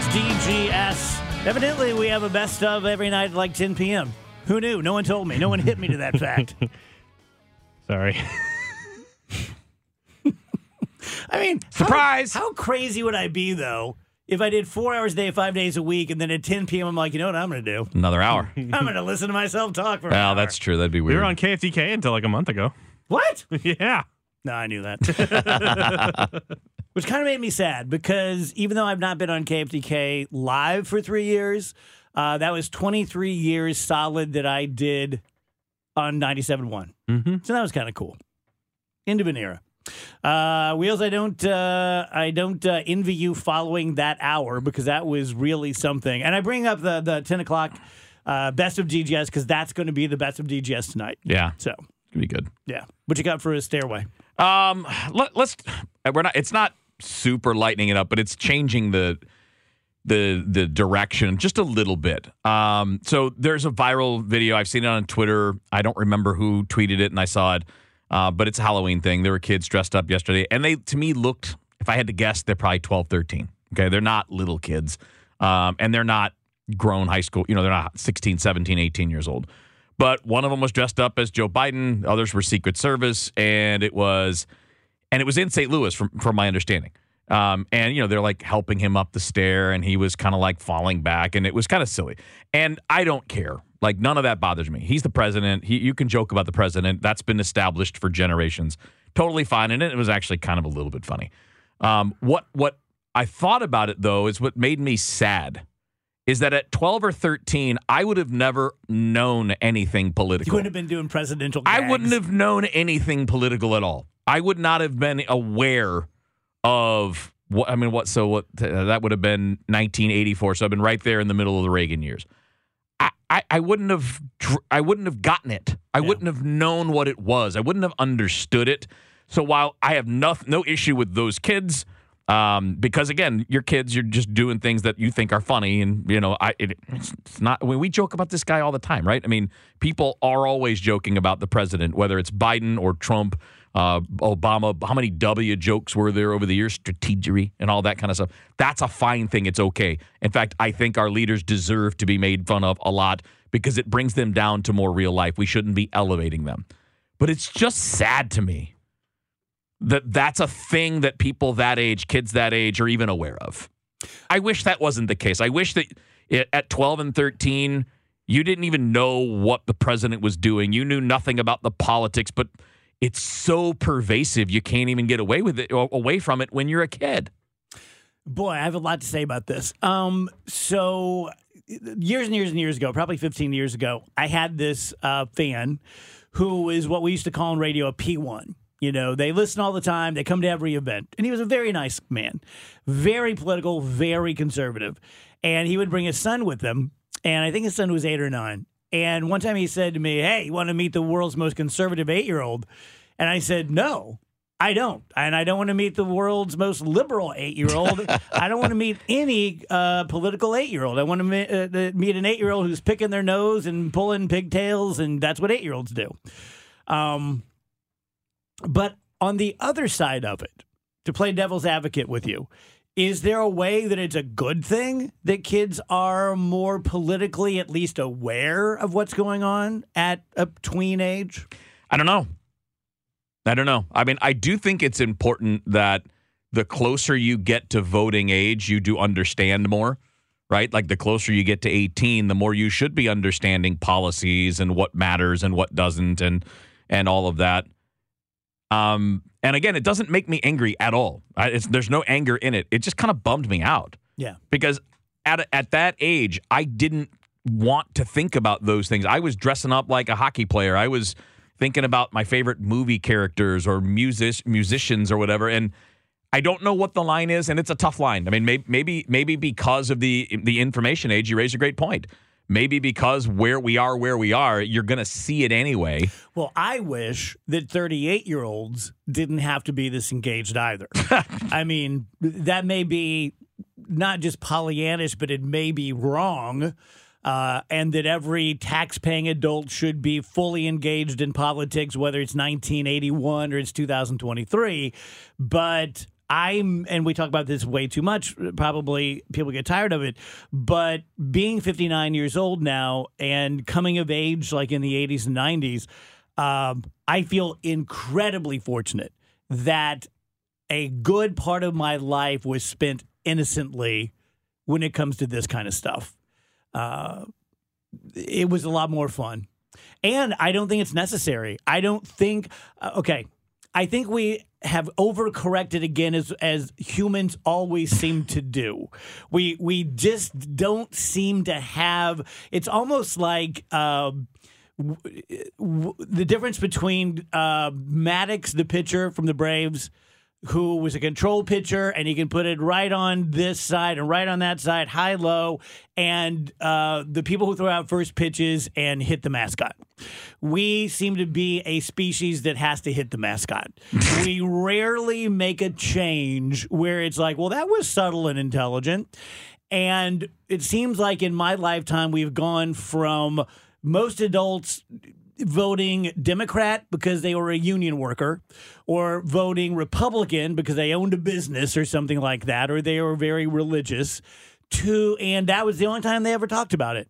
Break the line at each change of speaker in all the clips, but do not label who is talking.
DGS. Evidently, we have a best of every night at like 10 p.m. Who knew? No one told me. No one hit me to that fact.
Sorry.
I mean,
Surprise!
How, how crazy would I be, though, if I did four hours a day, five days a week, and then at 10 p.m., I'm like, you know what I'm going to do?
Another hour.
I'm going to listen to myself talk for
well, that's true. That'd be weird.
We were on KFTK until like a month ago.
What?
yeah.
No, I knew that. Which kind of made me sad because even though I've not been on KFTK live for three years, uh, that was 23 years solid that I did on 97.1.
Mm-hmm.
So that was kind of cool. End of an era. Uh, Wheels, I don't, uh, I don't uh, envy you following that hour because that was really something. And I bring up the the 10 o'clock uh, best of DGS because that's going to be the best of DGS tonight.
Yeah,
So
it'd be good.
yeah, what you got for a stairway?
Um, let, us We're not. It's not super lightening it up, but it's changing the the the direction just a little bit. Um, so there's a viral video. I've seen it on Twitter. I don't remember who tweeted it, and I saw it. Uh, but it's a Halloween thing. There were kids dressed up yesterday, and they to me looked. If I had to guess, they're probably 12, 13. Okay, they're not little kids, um, and they're not grown high school. You know, they're not 16, 17, 18 years old. But one of them was dressed up as Joe Biden. Others were Secret Service, and it was, and it was in St. Louis, from from my understanding. Um, and you know they're like helping him up the stair, and he was kind of like falling back, and it was kind of silly. And I don't care. Like none of that bothers me. He's the president. He, you can joke about the president. That's been established for generations. Totally fine. And it, was actually kind of a little bit funny. Um, what what I thought about it though is what made me sad is that at 12 or 13, I would have never known anything political.
You wouldn't have been doing presidential.
I wouldn't have known anything political at all. I would not have been aware of what I mean. What so what uh, that would have been 1984. So I've been right there in the middle of the Reagan years. I, I, I wouldn't have I wouldn't have gotten it. I wouldn't have known what it was. I wouldn't have understood it. So while I have no no issue with those kids, um, because again, your kids, you're just doing things that you think are funny, and you know, I it, it's, not. I mean, we joke about this guy all the time, right? I mean, people are always joking about the president, whether it's Biden or Trump, uh, Obama. How many W jokes were there over the years? Strategery and all that kind of stuff. That's a fine thing. It's okay. In fact, I think our leaders deserve to be made fun of a lot because it brings them down to more real life. We shouldn't be elevating them. But it's just sad to me that that's a thing that people that age, kids that age, are even aware of. I wish that wasn't the case. I wish that it, at 12 and 13, you didn't even know what the president was doing. You knew nothing about the politics, but it's so pervasive you can't even get away with it away from it when you're a kid.
Boy, I have a lot to say about this. Um, so years and years and years ago, probably 15 years ago, I had this uh, fan who is what we used to call in radio a P1. You know, they listen all the time. They come to every event. And he was a very nice man, very political, very conservative. And he would bring his son with him. And I think his son was eight or nine. And one time he said to me, Hey, you want to meet the world's most conservative eight year old? And I said, No, I don't. And I don't want to meet the world's most liberal eight year old. I don't want to meet any uh, political eight year old. I want to meet, uh, meet an eight year old who's picking their nose and pulling pigtails. And that's what eight year olds do. Um, but on the other side of it, to play devil's advocate with you, is there a way that it's a good thing that kids are more politically at least aware of what's going on at a tween age?
I don't know. I don't know. I mean, I do think it's important that the closer you get to voting age, you do understand more, right? Like the closer you get to 18, the more you should be understanding policies and what matters and what doesn't and and all of that. Um, and again, it doesn't make me angry at all. I, it's, there's no anger in it. It just kind of bummed me out
Yeah.
because at at that age, I didn't want to think about those things. I was dressing up like a hockey player. I was thinking about my favorite movie characters or music musicians or whatever, and I don't know what the line is, and it's a tough line. I mean, maybe maybe maybe because of the the information age, you raise a great point. Maybe because where we are, where we are, you're going to see it anyway.
Well, I wish that 38 year olds didn't have to be this engaged either. I mean, that may be not just Pollyannish, but it may be wrong. Uh, and that every tax-paying adult should be fully engaged in politics, whether it's 1981 or it's 2023. But I'm, and we talk about this way too much. Probably people get tired of it. But being 59 years old now and coming of age like in the 80s and 90s, um, I feel incredibly fortunate that a good part of my life was spent innocently when it comes to this kind of stuff. Uh, it was a lot more fun. And I don't think it's necessary. I don't think, uh, okay, I think we have overcorrected again as as humans always seem to do. We we just don't seem to have. It's almost like. um w- w- the difference between uh, Maddux, the pitcher from the Braves, who was a control pitcher, and he can put it right on this side and right on that side, high, low, and uh, the people who throw out first pitches and hit the mascot. We seem to be a species that has to hit the mascot. we rarely make a change where it's like, well, that was subtle and intelligent. And it seems like in my lifetime, we've gone from most adults voting Democrat because they were a union worker, or voting Republican because they owned a business or something like that, or they were very religious. To and that was the only time they ever talked about it.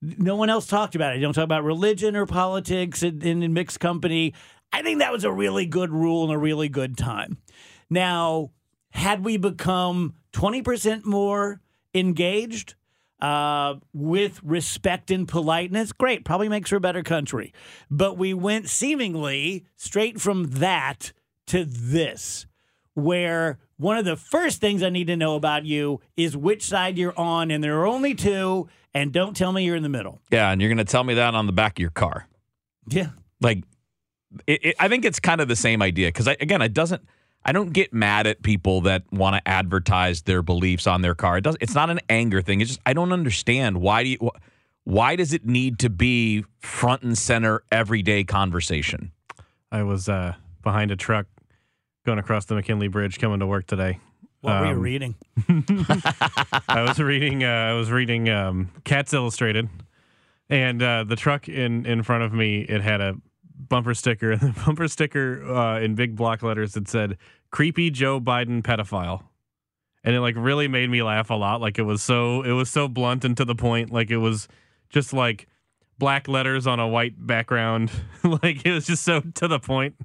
No one else talked about it. You don't talk about religion or politics in, in, in mixed company. I think that was a really good rule and a really good time. Now, had we become 20% more engaged uh, with respect and politeness, great, probably makes for a better country. But we went seemingly straight from that to this, where one of the first things I need to know about you is which side you're on, and there are only two, and don't tell me you're in the middle.
Yeah, and you're going to tell me that on the back of your car.
Yeah.
like it, it, I think it's kind of the same idea because again, it doesn't. I don't get mad at people that want to advertise their beliefs on their car. It does. It's not an anger thing. It's just I don't understand why do you. Why does it need to be front and center everyday conversation?
I was uh, behind a truck going across the McKinley Bridge coming to work today.
What were you
Um,
reading?
I was reading. Uh, I was reading um, Cats Illustrated, and uh, the truck in in front of me it had a bumper sticker. The bumper sticker uh, in big block letters that said "Creepy Joe Biden pedophile," and it like really made me laugh a lot. Like it was so it was so blunt and to the point. Like it was just like black letters on a white background. like it was just so to the point.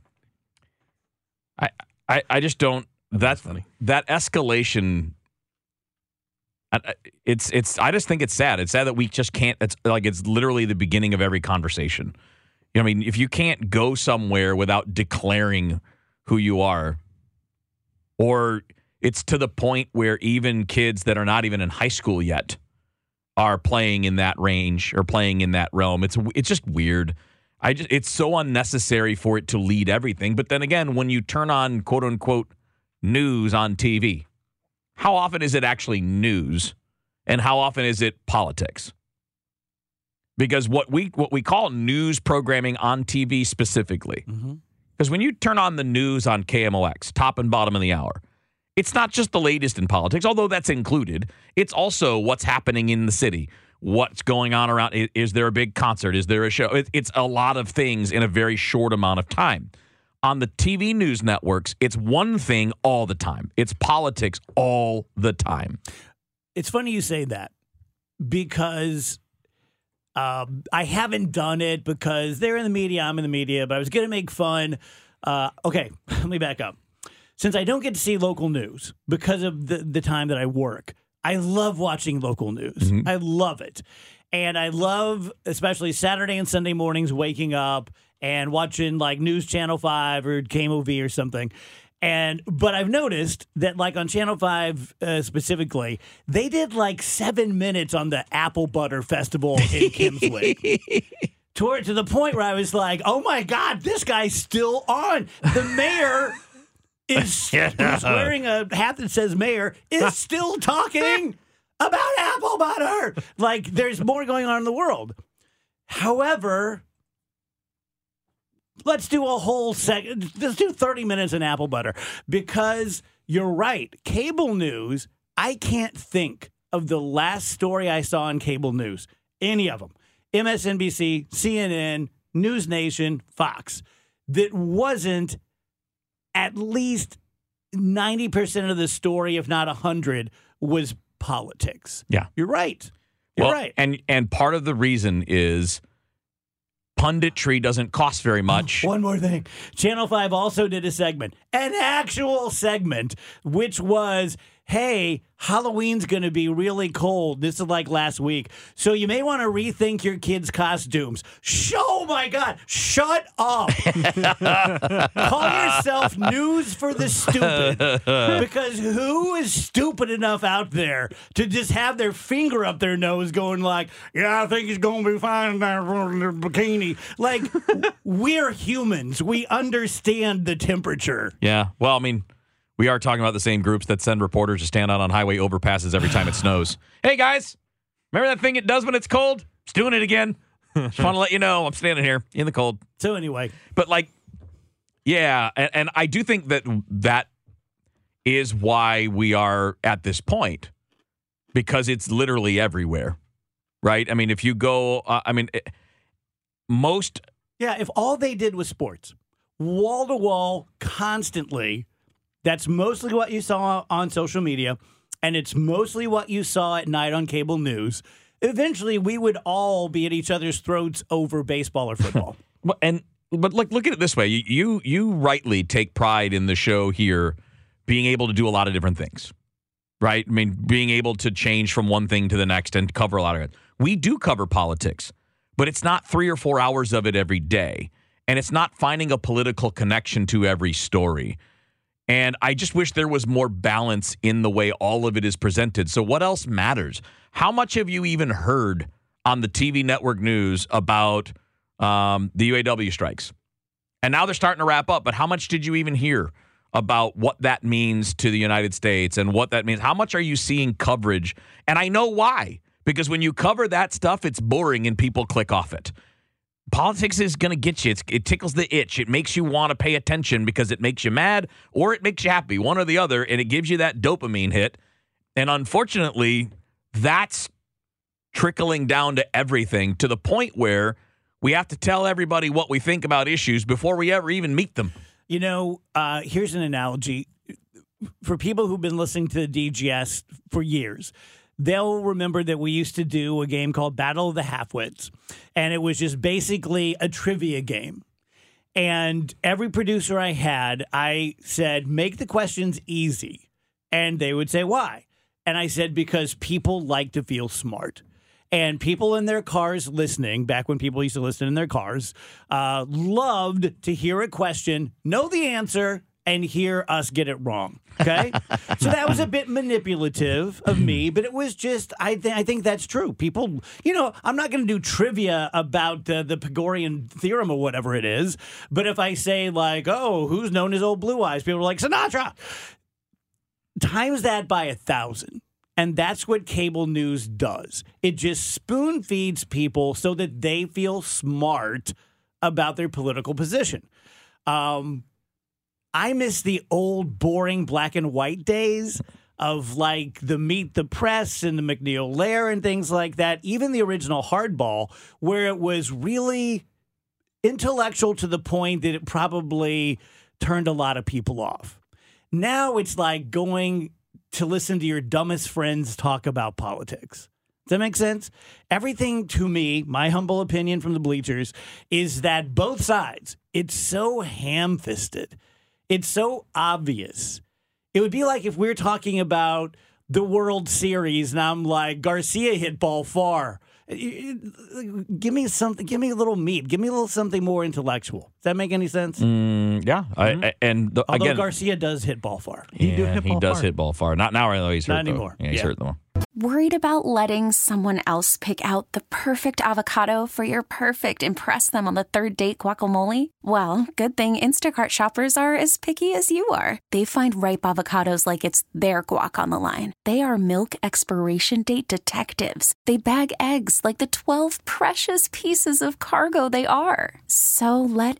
I I, I just don't. That's
funny.
That escalation. It's it's. I just think it's sad. It's sad that we just can't. It's like it's literally the beginning of every conversation. You know, I mean, if you can't go somewhere without declaring who you are, or it's to the point where even kids that are not even in high school yet are playing in that range or playing in that realm. It's it's just weird. I just it's so unnecessary for it to lead everything. But then again, when you turn on quote unquote news on TV, how often is it actually news and how often is it politics? Because what we what we call news programming on TV specifically, mm-hmm. because when you turn on the news on KMOX, top and bottom of the hour, it's not just the latest in politics, although that's included. It's also what's happening in the city, what's going on around. i- Is there a big concert? Is there a show? It- It's a lot of things in a very short amount of time. On the TV news networks, it's one thing all the time. It's politics all the time.
It's funny you say that because um, I haven't done it because they're in the media, I'm in the media, but I was going to make fun. Uh, okay, let me back up. since I don't get to see local news because of the, the time that I work, I love watching local news. I love it. And I love, especially Saturday and Sunday mornings, waking up and watching like News Channel 5 or KMOV or something. And, but I've noticed that, like on Channel 5 uh, specifically, they did like seven minutes on the Apple Butter Festival in Kimmswick to, to the point where I was like, oh my God, this guy's still on. The mayor is who's wearing a hat that says mayor is still talking about apple butter. Like there's more going on in the world. However, let's do a whole second. Let's do 30 minutes in apple butter because you're right. Cable news, I can't think of the last story I saw on cable news, any of them. MSNBC, CNN, News Nation, Fox, that wasn't at least 90% of the story, if not 100, was politics.
Yeah.
You're right. You're
Well,
right.
And and part of the reason is punditry doesn't cost very oh, much.
One more thing. Channel 5 also did a segment, an actual segment, which was hey, Halloween's going to be really cold. This is like last week. So you may want to rethink your kids' costumes. Sh- Oh my God. Shut up. Call yourself News for the Stupid. Because who is stupid enough out there to just have their finger up their nose going like, yeah, I think he's going to be fine in that bikini. Like, we're humans. We understand the temperature.
Yeah. Well, I mean, we are talking about the same groups that send reporters to stand out on highway overpasses every time it snows. Hey guys, remember that thing it does when it's cold? It's doing it again. Just want to let you know I'm standing here in the cold.
So anyway,
But like, yeah, and, and I do think that that is why we are at this point because it's literally everywhere, right? I mean, if you go, uh, I mean, it, most
yeah, if all they did was sports, wall to wall, constantly, that's mostly what you saw on social media, and it's mostly what you saw at night on cable news. Eventually, we would all be at each other's throats over baseball or football.
And but look look at it this way. You, you you rightly take pride in the show here being able to do a lot of different things. Right? I mean, being able to change from one thing to the next and cover a lot of it. We do cover politics, but it's not 3 or 4 hours of it every day. And it's not finding a political connection to every story. And I just wish there was more balance in the way all of it is presented. So, what else matters? How much have you even heard on the TV network news about um, the UAW strikes? And now they're starting to wrap up, but how much did you even hear about what that means to the United States and what that means? How much are you seeing coverage? And I know why. Because when you cover that stuff, it's boring and people click off it politics is going to get you. It's, it tickles the itch. It makes you want to pay attention because it makes you mad or it makes you happy, one or the other, and it gives you that dopamine hit. And unfortunately, that's trickling down to everything to the point where we have to tell everybody what we think about issues before we ever even meet them.
You know, uh, here's an analogy for people who've been listening to the DGS for years. They'll remember that we used to do a game called Battle of the Halfwits, and it was just basically a trivia game. And every producer I had, I said, make the questions easy. And they would say, why? And I said, because people like to feel smart. And people in their cars listening, back when people used to listen in their cars, uh, loved to hear a question, know the answer, and hear us get it wrong. Okay, so that was a bit manipulative of me, but it was just I think I think that's true. People, you know, I'm not going to do trivia about uh, the Pythagorean theorem or whatever it is, but if I say like, oh, who's known as Old Blue Eyes, people are like Sinatra. Times that by a thousand. And that's what cable news does. It just spoon feeds people so that they feel smart about their political position. Um, I miss the old, boring black and white days of like the Meet the Press and the MacNeil Lehrer and things like that. Even the original Hardball, where it was really intellectual to the point that it probably turned a lot of people off. Now it's like going to listen to your dumbest friends talk about politics. Does that make sense? Everything to me, my humble opinion from the bleachers, is that both sides, it's so ham fisted. It's so obvious. It would be like if we are talking about the World Series and I'm like, Garcia hit ball far. Give me something. Give me a little meat. Give me a little something more intellectual. Does that make any sense?
Mm, yeah, I, and the,
Although
again,
Garcia does hit ball far.
He do
yeah,
hit
he
ball
does
hard.
hit ball far. Not now, though. He's hurt.
Not
though.
anymore.
Yeah, he's
Yeah.
hurt though.
Worried about letting someone else pick out the perfect avocado for your perfect impress them on the third date guacamole? Well, good thing Instacart shoppers are as picky as you are. They find ripe avocados like it's their guac on the line. They are milk expiration date detectives. They bag eggs like the 12 precious pieces of cargo they are. So let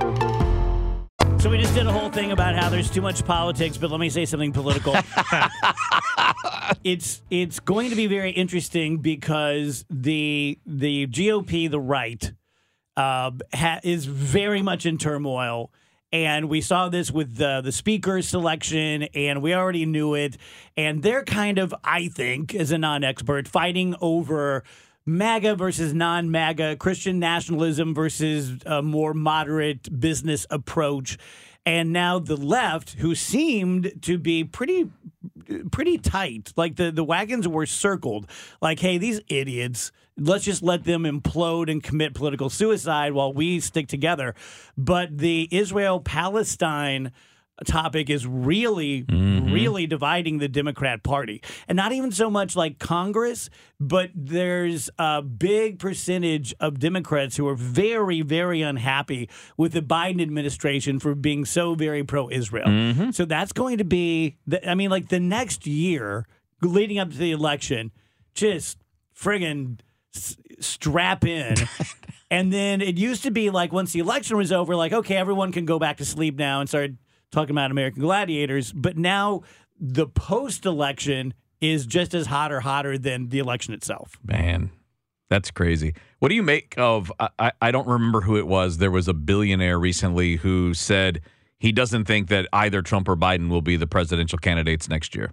So we just did a whole thing about how there's too much politics, but let me say something political. it's it's going to be very interesting because the the GOP, the right, uh, ha- is very much in turmoil. And we saw this with the, the speaker selection, and we already knew it. And they're kind of, I think, as a non expert, fighting over MAGA versus non MAGA, Christian nationalism versus a more moderate business approach. And now the left, who seemed to be pretty pretty tight. Like the, the wagons were circled. Like, hey, these idiots, let's just let them implode and commit political suicide while we stick together. But the Israel Palestine topic is really, mm-hmm. really dividing the Democrat Party. And not even so much like Congress, but there's a big percentage of Democrats who are very, very unhappy with the Biden administration for being so very pro Israel. Mm-hmm. So that's going to be, the, I mean, like the next year leading up to the election, just friggin' s- strap in. and then it used to be like once the election was over, like, okay, everyone can go back to sleep now and start talking about American gladiators. But now the post election is just as hot or hotter than the election itself.
Man, that's crazy. What do you make of? I- I, don't remember who it was. There was a billionaire recently who said he doesn't think that either Trump or Biden will be the presidential candidates next year.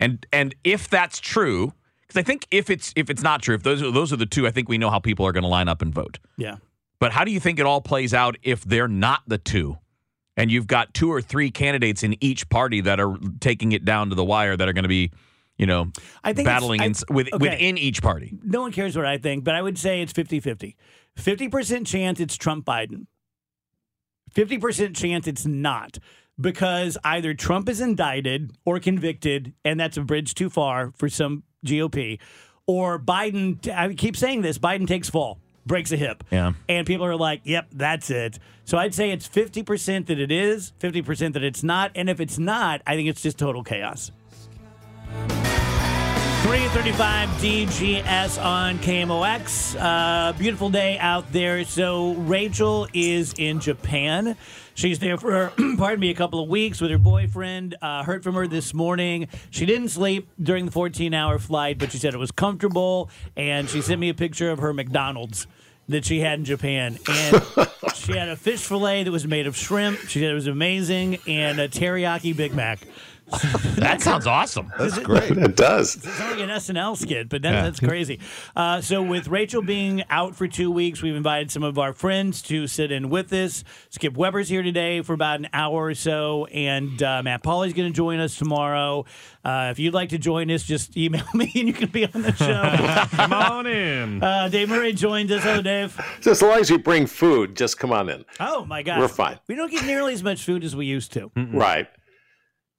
And and if that's true, because I think if it's if it's not true, if those are, those are the two, I think we know how people are going to line up and vote.
Yeah.
But how do you think it all plays out if they're not the two? And you've got two or three candidates in each party that are taking it down to the wire that are going to be, you know,
I think
battling
I-
in, with,
okay.
within each party.
No one cares what I think, but I would say it's 50 50. 50% chance it's Trump Biden. 50% chance it's not because either Trump is indicted or convicted, and that's a bridge too far for some GOP, or Biden, I keep saying this, Biden takes fall, breaks a hip.
Yeah.
And people are like, yep, that's it. So I'd say it's 50% that it is, 50% that it's not. And if it's not, I think it's just total chaos. 335 DGS on KMOX. Uh, beautiful day out there. So Rachel is in Japan. She's there for, pardon me, a couple of weeks with her boyfriend. Uh, heard from her this morning. She didn't sleep during the 14 hour flight, but she said it was comfortable. And she sent me a picture of her McDonald's that she had in Japan. And she had a fish fillet that was made of shrimp. She said it was amazing. And a teriyaki Big Mac.
That sounds awesome.
That's great. It does.
It's like an SNL skit, but that, that's crazy. Uh, so, with Rachel being out for two weeks, we've invited some of our friends to sit in with us. Skip Weber's here today for about an hour or so, and uh, Matt Pauly's going to join us tomorrow. Uh, if you'd like to join us, just email me and you can be on the show.
Come on in.
uh, Dave Murray joins us. Hello, Dave.
So as long as you bring food, just come on in.
Oh, my God.
We're fine.
We don't get nearly as much food as we used to.
Right.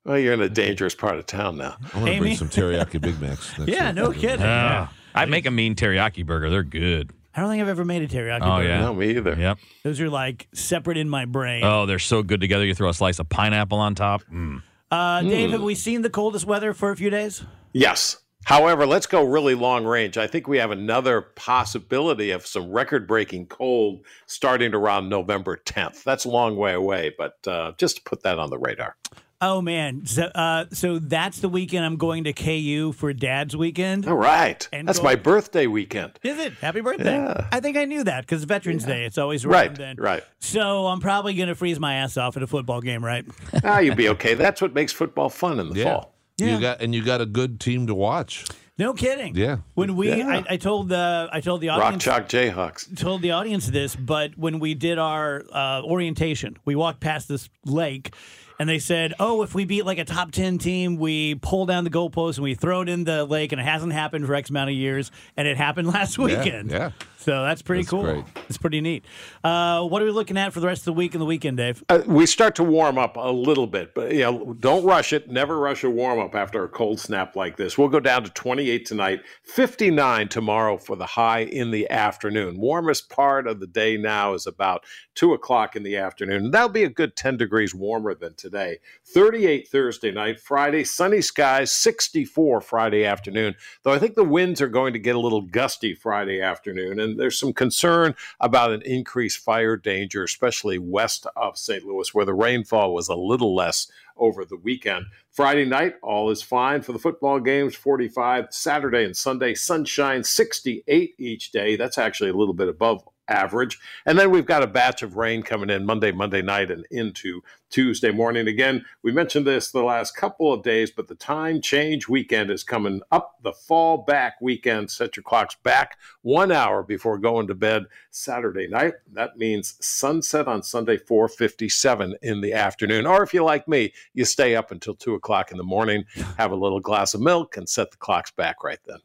Well, you're in a dangerous part of town now.
I'm gonna
Amy?
bring some teriyaki Big Macs. next
Yeah,
week.
no kidding.
I make a mean teriyaki burger. They're good.
I don't think I've ever made a teriyaki
Oh,
burger.
yeah.
No, me either.
Yep.
Those are like separate in my brain.
Oh, they're so good together. You throw a slice of pineapple on top. Mm.
Uh, Dave, have we seen the coldest weather for a few days?
Yes. However, let's go really long range. I think we have another possibility of some record breaking cold starting around November 10th. That's a long way away, but uh, just to put that on the radar.
Oh man, so, uh, so that's the weekend I'm going to KU for Dad's weekend.
All right.
And
That's
go-
my birthday weekend.
Is it? Happy birthday!
Yeah.
I think I knew that because Veterans Day. It's always
Right,
then.
right.
So I'm probably going to freeze my ass off at a football game, right?
ah, you'll be okay. That's what makes football fun in the
Yeah.
fall.
Yeah.
You got and you got a good team to watch.
No kidding.
Yeah.
When we,
Yeah.
I, I told the, I told the
Rock
audience,
Chalk Jayhawks.
told the audience this, but when we did our uh, orientation, we walked past this lake. And they said, "Oh, if we beat like a top ten team, we pull down the goalpost and we throw it in the lake." And it hasn't happened for X amount of years, and it happened last weekend.
yeah.
So that's pretty
That's
cool.
great.
It's pretty neat. Uh, what are we looking at for the rest of the week and the weekend, Dave?
Uh, we start to warm up a little bit, but you know, don't rush it. Never rush a warm up after a cold snap like this. We'll go down to 28 tonight, 59 tomorrow for the high in the afternoon. Warmest part of the day now is about two o'clock in the afternoon. That'll be a good 10 degrees warmer than today. 38 Thursday night, Friday, sunny skies, 64 Friday afternoon. Though I think the winds are going to get a little gusty Friday afternoon, and there's some concern about an increased fire danger, especially west of St. Louis, where the rainfall was a little less over the weekend. Friday night, all is fine for the football games 45. Saturday and Sunday, sunshine 68 each day. That's actually a little bit above average. And then we've got a batch of rain coming in Monday, Monday night, and into Tuesday morning. Again, we mentioned this the last couple of days, but the time change weekend is coming up. The fall back weekend. Set your clocks back one hour before going to bed Saturday night. That means sunset on Sunday, 4:57 in the afternoon. Or if you're like me, you stay up until two o'clock in the morning, have a little glass of milk, and set the clocks back right then.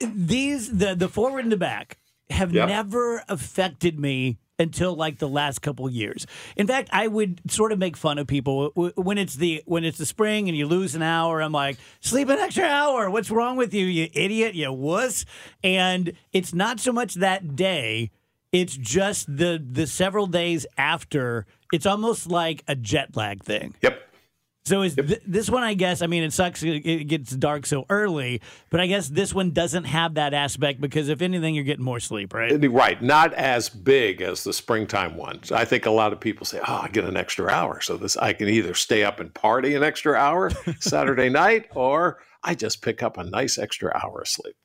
These the the forward and the back have
Yep.
never affected me until like the last couple years. In fact, I would sort of make fun of people when it's the when it's the spring and you lose an hour. I'm like, sleep an extra hour. What's wrong with you, you idiot, you wuss? And it's not so much that day. It's just the the several days after. It's almost like a jet lag thing.
Yep.
So is th- this one? I guess. I mean, it sucks. It it gets dark so early, but I guess this one doesn't have that aspect because if anything, you're getting more sleep, right?
Right, not as big as the springtime ones. I think a lot of people say, "Oh, I get an extra hour, so this I can either stay up and party an extra hour Saturday night, or I just pick up a nice extra hour of sleep."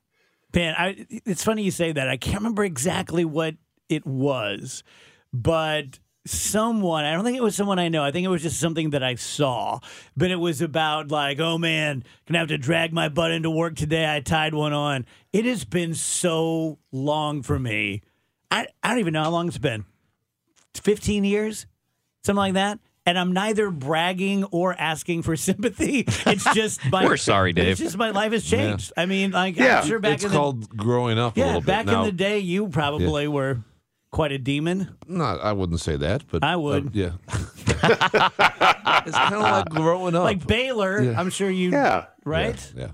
Man, I, it's funny you say that. I can't remember exactly what it was, but someone, I don't think it was someone I know. I think it was just something that I saw, but it was about like, oh man, gonna have to drag my butt into work today. I tied one on. It has been so long for me. I, I don't even know how long it's been 15 years, something like that. And I'm neither bragging or asking for sympathy. It's just my.
We're sorry, Dave.
It's just my life has changed. I mean, like
Yeah,
I'm sure back
it's
in
called growing up
the
a
yeah,
little bit.
back
now,
in the day, you probably were quite a demon.
Not, I wouldn't say that, but
I would.
uh, yeah. it's kind of like growing up.
Like Baylor,
Yeah.
I'm sure you.
Yeah,
Right.
yeah.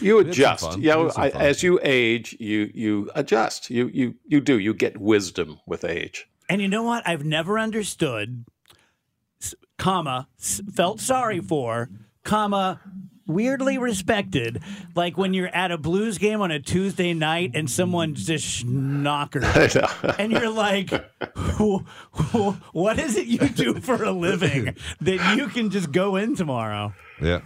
you adjust.
fun.
You know,
We had some
I, as you age, you you adjust. You you you do. You get wisdom with age.
And you know what? I've never understood, comma, felt sorry for, comma, weirdly respected. Like when you're at a blues game on a Tuesday night and someone's just schnocker. and you're like, "Wh- wh- what is it you do for a living that you can just go in tomorrow?
Yeah.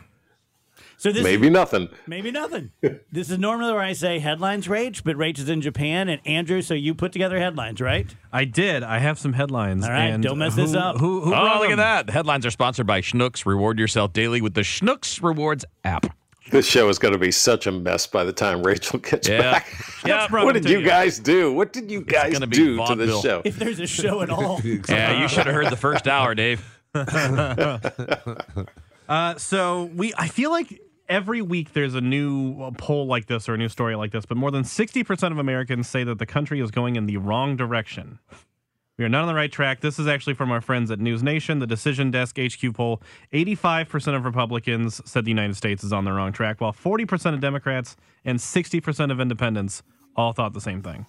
So this
Maybe nothing.
Maybe nothing. this is normally where I say headlines Rach, but Rach is in Japan. And Andrew, so you put together headlines, right?
I did. I have some headlines.
All right,
and
don't mess
who-
this up.
Who, who
Oh,
brought
look at that. The headlines are sponsored by Schnucks. Reward yourself daily with the Schnucks Rewards app.
This show is going to be such a mess by the time Rachel gets
Yeah.
back.
Yeah.
what did you guys do? What did you guys
gonna
do to this show?
If there's a show at all.
Yeah, you should have heard the first hour, Dave.
Uh, so we, I feel like every week there's a new uh, poll like this or a new story like this, but more than 60% of Americans say that the country is going in the wrong direction. We are not on the right track. This is actually from our friends at News Nation, the Decision Desk HQ poll. 85% of Republicans said the United States is on the wrong track, while 40% of Democrats and 60% of independents all thought the same thing.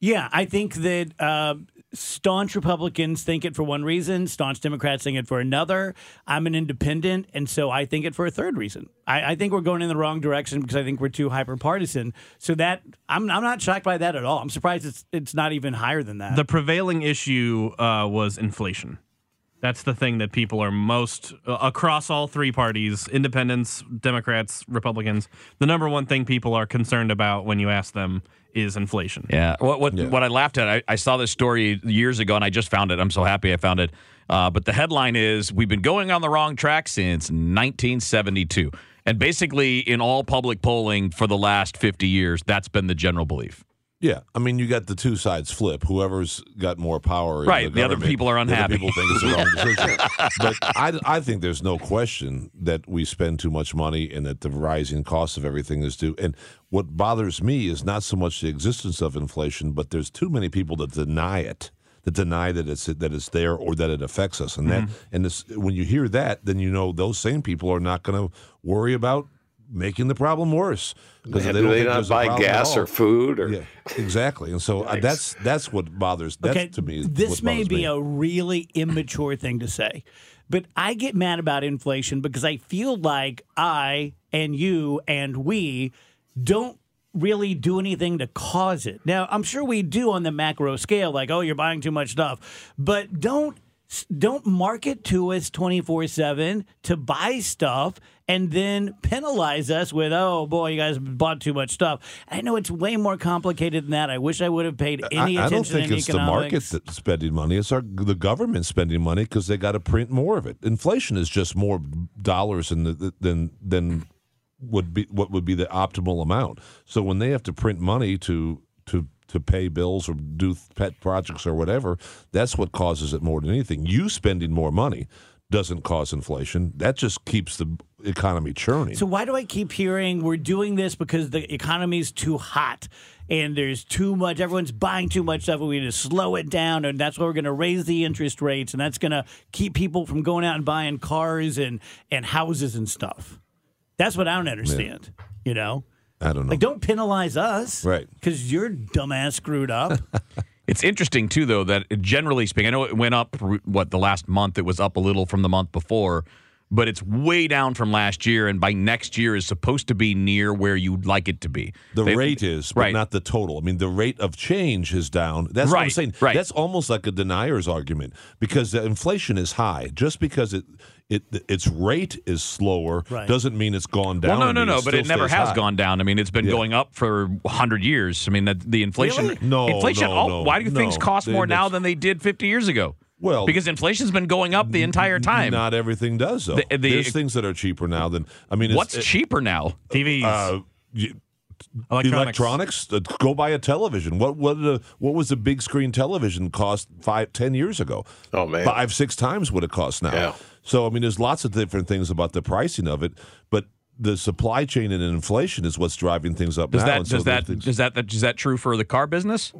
Yeah, I think that uh, staunch Republicans think it for one reason, staunch Democrats think it for another. I'm an independent, and so I think it for a third reason. I, I think we're going in the wrong direction because I think we're too hyper partisan. So that I'm I'm not shocked by that at all. I'm surprised it's it's not even higher than that.
The prevailing issue uh, was inflation. That's the thing that people are most uh, across all three parties independents, Democrats, Republicans. The number one thing people are concerned about when you ask them is inflation.
Yeah. What what, what I laughed at, I, I saw this story years ago and I just found it. I'm so happy I found it. Uh, but the headline is We've been going on the wrong track since 1972. And basically, in all public polling for the last 50 years, that's been the general belief.
Yeah, I mean, you got the two sides flip. Whoever's got more power,
Right,
The,
the other people are unhappy.
people think it's the wrong decision. but I, I think there's no question that we spend too much money and that the rising cost of everything is due. And what bothers me is not so much the existence of inflation, but there's too many people that deny it. That deny that it's that it's there or that it affects us, and
Mm-hmm.
that and this, when you hear that, then you know those same people are not going to worry about making the problem worse because
Man,
they
do
don't
they not buy gas or food or
Yeah, exactly. And so uh, that's that's what bothers. That's
okay,
to me.
this may be
me.
a really immature thing to say, but I get mad about inflation because I feel like I and you and we don't really do anything to cause it. Now, I'm sure we do on the macro scale, like, oh, you're buying too much stuff, but don't don't market to us 24/7 to buy stuff and then penalize us with oh boy you guys bought too much stuff. I know it's way more complicated than that. I wish I would have paid any
I, I
attention
don't think
in
it's the market that's spending money. It's our the government spending money because they got to print more of it. Inflation is just more dollars than the, than than would be what would be the optimal amount. So when they have to print money to to to pay bills or do pet projects or whatever, that's what causes it more than anything. You spending more money doesn't cause inflation. That just keeps the economy churning.
So why do I keep hearing we're doing this because the economy's too hot and there's too much everyone's buying too much stuff and we need to slow it down and that's why we're going to raise the interest rates and that's going to keep people from going out and buying cars and and houses and stuff. That's what I don't understand, you know?
I don't know.
Like don't penalize us.
Right.
Cuz you're dumbass screwed up.
It's interesting too, though, that generally speaking, I know it went up. What the last month, it was up a little from the month before, but it's way down from last year. And by next year is supposed to be near where you'd like it to be.
The
They-
rate is, but
right.
not the total. I mean, the rate of change is down. That's what I'm saying.
right.
That's almost like a denier's argument because the inflation is high. Just because it it its rate is slower
Right.
doesn't mean it's gone down.
Well, no, no,
I mean,
no, but it never has
high.
gone down. I mean, it's been
Yeah.
going up for hundred years. I mean, that the inflation,
Really? No,
inflation.
no,
oh,
no,
why do things cost
The
more now than they did fifty years ago?
Well,
because inflation's been going up the entire time.
Not everything does though.
The- the-
There's things that are cheaper now than I mean.
What's
it-
cheaper now?
TVs,
Uh, you-
electronics.
electronics. Uh, go buy a television. What what uh, what was the big screen television cost five ten years ago?
Oh, man.
five six times what it costs now.
Yeah.
So I mean, there's lots of different things about the pricing of it, but the supply chain and inflation is what's driving things up
Does
now.
that
and so
does that
things-
is that is that true for the car business?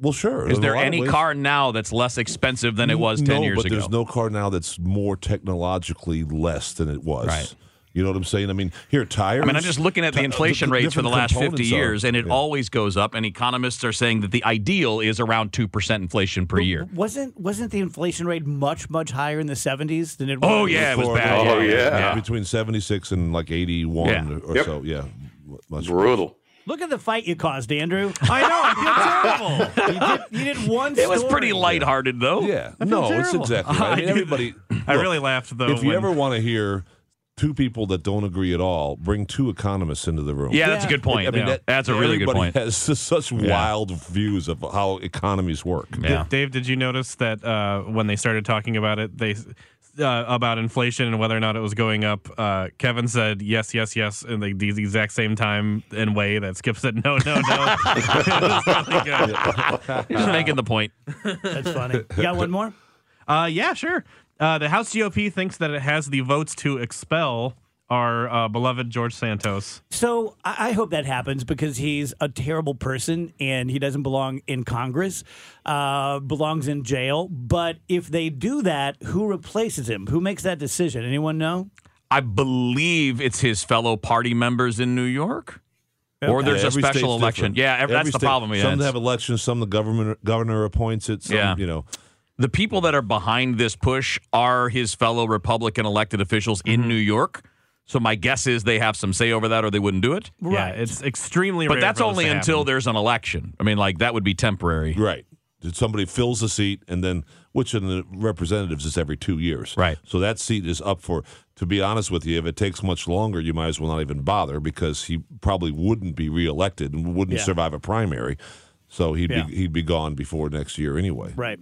well, sure.
Is there any car now that's less expensive than it was ten
no,
years
but
ago?
there's no car now that's more technologically less than it was.
Right.
You know what I'm saying? I mean, here tires.
I mean, I'm just looking at the
ti-
inflation
the
rates for the last 50
components are-
years, and it
yeah.
always goes up. And economists are saying that the ideal is around 2% inflation per year.
Wasn't wasn't the inflation rate much much higher in the 70s than it oh, was?
Oh, yeah, it was bad.
Oh,
yeah,
yeah.
between 76 and like 81
Yeah.
or
Yep.
so. Yeah, much
brutal.
Look at the fight you caused, Andrew.
I know. I feel terrible.
you, did, you did one
It was
story.
pretty lighthearted, though.
Yeah,
feel
no, it's exactly. Right. I mean, everybody.
I
look,
really laughed though.
If you ever want to hear two people that don't agree at all, bring two economists into the room.
Yeah, that's a good point.
I mean,
Yeah.
that,
that's a really good point.
has such wild views of how economies work.
Yeah.
Dave, did you notice that uh, when they started talking about it, they uh, about inflation and whether or not it was going up? Uh, Kevin said yes, yes, yes, in the, the exact same time and way that Skip said no, no, no. it was really.
Just making the point.
That's funny. You got one more?
Uh, yeah, sure. Uh, the House GOP thinks that it has the votes to expel our uh, beloved George Santos.
So I I hope that happens because he's a terrible person and he doesn't belong in Congress, uh, belongs in jail. But if they do that, who replaces him? Who makes that decision? Anyone know?
I believe it's his fellow party members in New York. or there's
Yeah,
a special election.
different.
Yeah, ev-
Every
that's the problem. Yeah,
some have elections, some the government governor appoints it. Some,
Yeah.
you know.
The people that are behind this push are his fellow Republican elected officials in mm-hmm. New York. So my guess is they have some say over that, or they wouldn't do it.
Yeah, it's extremely.
But
rare
that's
for
only until
happen.
there's an election. I mean, like that would be temporary.
Right. Did somebody fills the seat and then which in the representatives is every two years.
Right.
So that seat is up for to be honest with you, if it takes much longer, you might as well not even bother because he probably wouldn't be reelected and wouldn't
Yeah.
survive a primary. So he'd
Yeah.
be he'd be gone before next year anyway.
Right.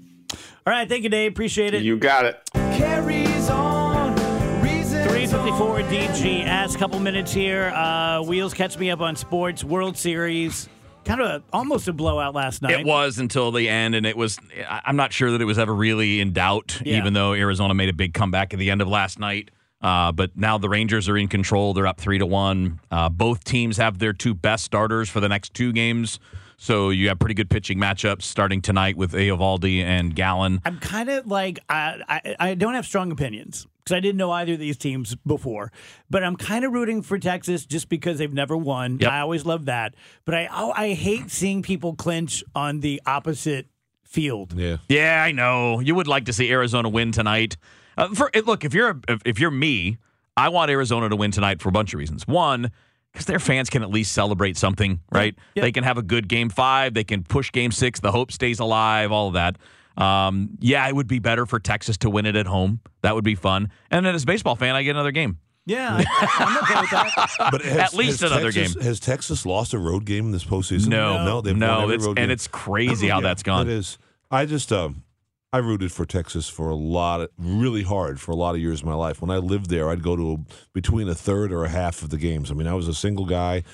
All right. Thank you, Dave. Appreciate it.
You got it.
Carries on. Reasons
354 DG. Ask a couple minutes here. Uh, Wheels catch me up on sports. World Series. Kind of a, almost a blowout last night.
It was until the end, and it was. I- I'm not sure that it was ever really in doubt,
Yeah.
even though Arizona made a big comeback at the end of last night. Uh, but now the Rangers are in control. They're up three to one. Uh, both teams have their two best starters for the next two games. So you have pretty good pitching matchups starting tonight with Eovaldi and Gallen.
I'm kind of like I, I I don't have strong opinions because I didn't know either of these teams before, but I'm kind of rooting for Texas just because they've never won.
Yep.
I always love that, but I oh, I hate seeing people clinch on the opposite field.
Yeah.
Yeah, I know. You would like to see Arizona win tonight. Uh, for look, if you're if, if you're me, I want Arizona to win tonight for a bunch of reasons. One, because their fans can at least celebrate something, right?
Yep.
They can have a good game five. They can push game six. The hope stays alive. All of that. Um, yeah, it would be better for Texas to win it at home. That would be fun. And then as a baseball fan, I get another game.
Yeah, I, I'm okay with that.
But has,
At least another
Texas,
game.
Has Texas lost a road game in this postseason?
No,
no, they've
no,
won every
it's-
road
and
game.
it's crazy how
Yeah,
that's gone.
It is. I just um, I rooted for Texas for a lot, of, really hard for a lot of years of my life. When I lived there, I'd go to a, between a third or a half of the games. I mean, I was a single guy,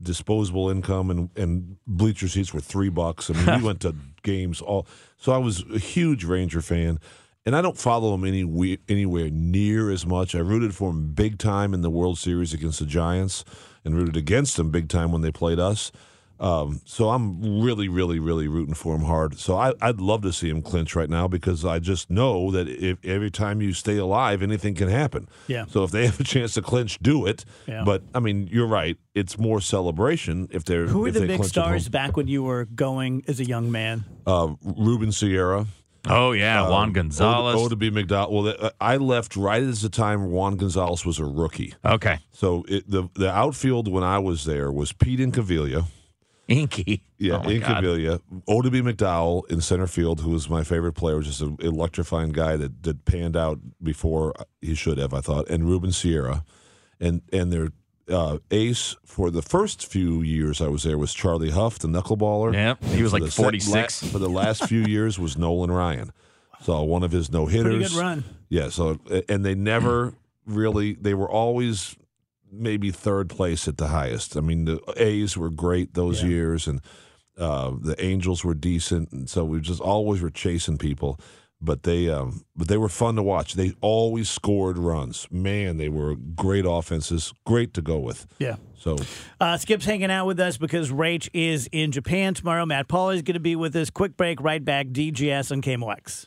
disposable income, and and bleacher seats were three bucks. I mean, we went to games all. So I was a huge Ranger fan. And I don't follow them any anywhere near as much. I rooted for them big time in the World Series against the Giants, and rooted against them big time when they played us. Um, so I'm really, really, really rooting for him hard. So I, I'd love to see him clinch right now because I just know that if every time you stay alive, anything can happen.
Yeah.
So if they have a chance to clinch, do it.
Yeah.
But I mean, you're right. It's more celebration if they're
Who were
if
the
they
big stars back when you were going as a young man?
Uh, Ruben Sierra.
Oh yeah,
um,
Juan Gonzalez.
Oddibe McDowell. Well, the- I left right at the time Juan Gonzalez was a rookie.
okay,
So it, the the outfield when I was there was Pete Incaviglia.
Inky.
Yeah,
oh my God.
Incaviglia. Oddibe McDowell in center field, who was my favorite player, was just an electrifying guy that, that panned out before he should have, I thought, and Ruben Sierra. And and their uh, ace for the first few years I was there was Charlie Hough, the knuckleballer.
Yep, he was like
the sec-
46.
la- for the last few years was Nolan Ryan. So one of his no hitters.
Pretty good run.
Yeah. So and they never really. They were always maybe third place at the highest. I mean, the A's were great those
Yeah.
years, and uh, the Angels were decent, and so we just always were chasing people. But they, um, but they were fun to watch. They always scored runs. Man, they were great offenses. Great to go with.
Yeah.
So
Uh, Skip's hanging out with us because Rach is in Japan tomorrow. Matt Paul is going to be with us. Quick break, right back. DGS on KMOX.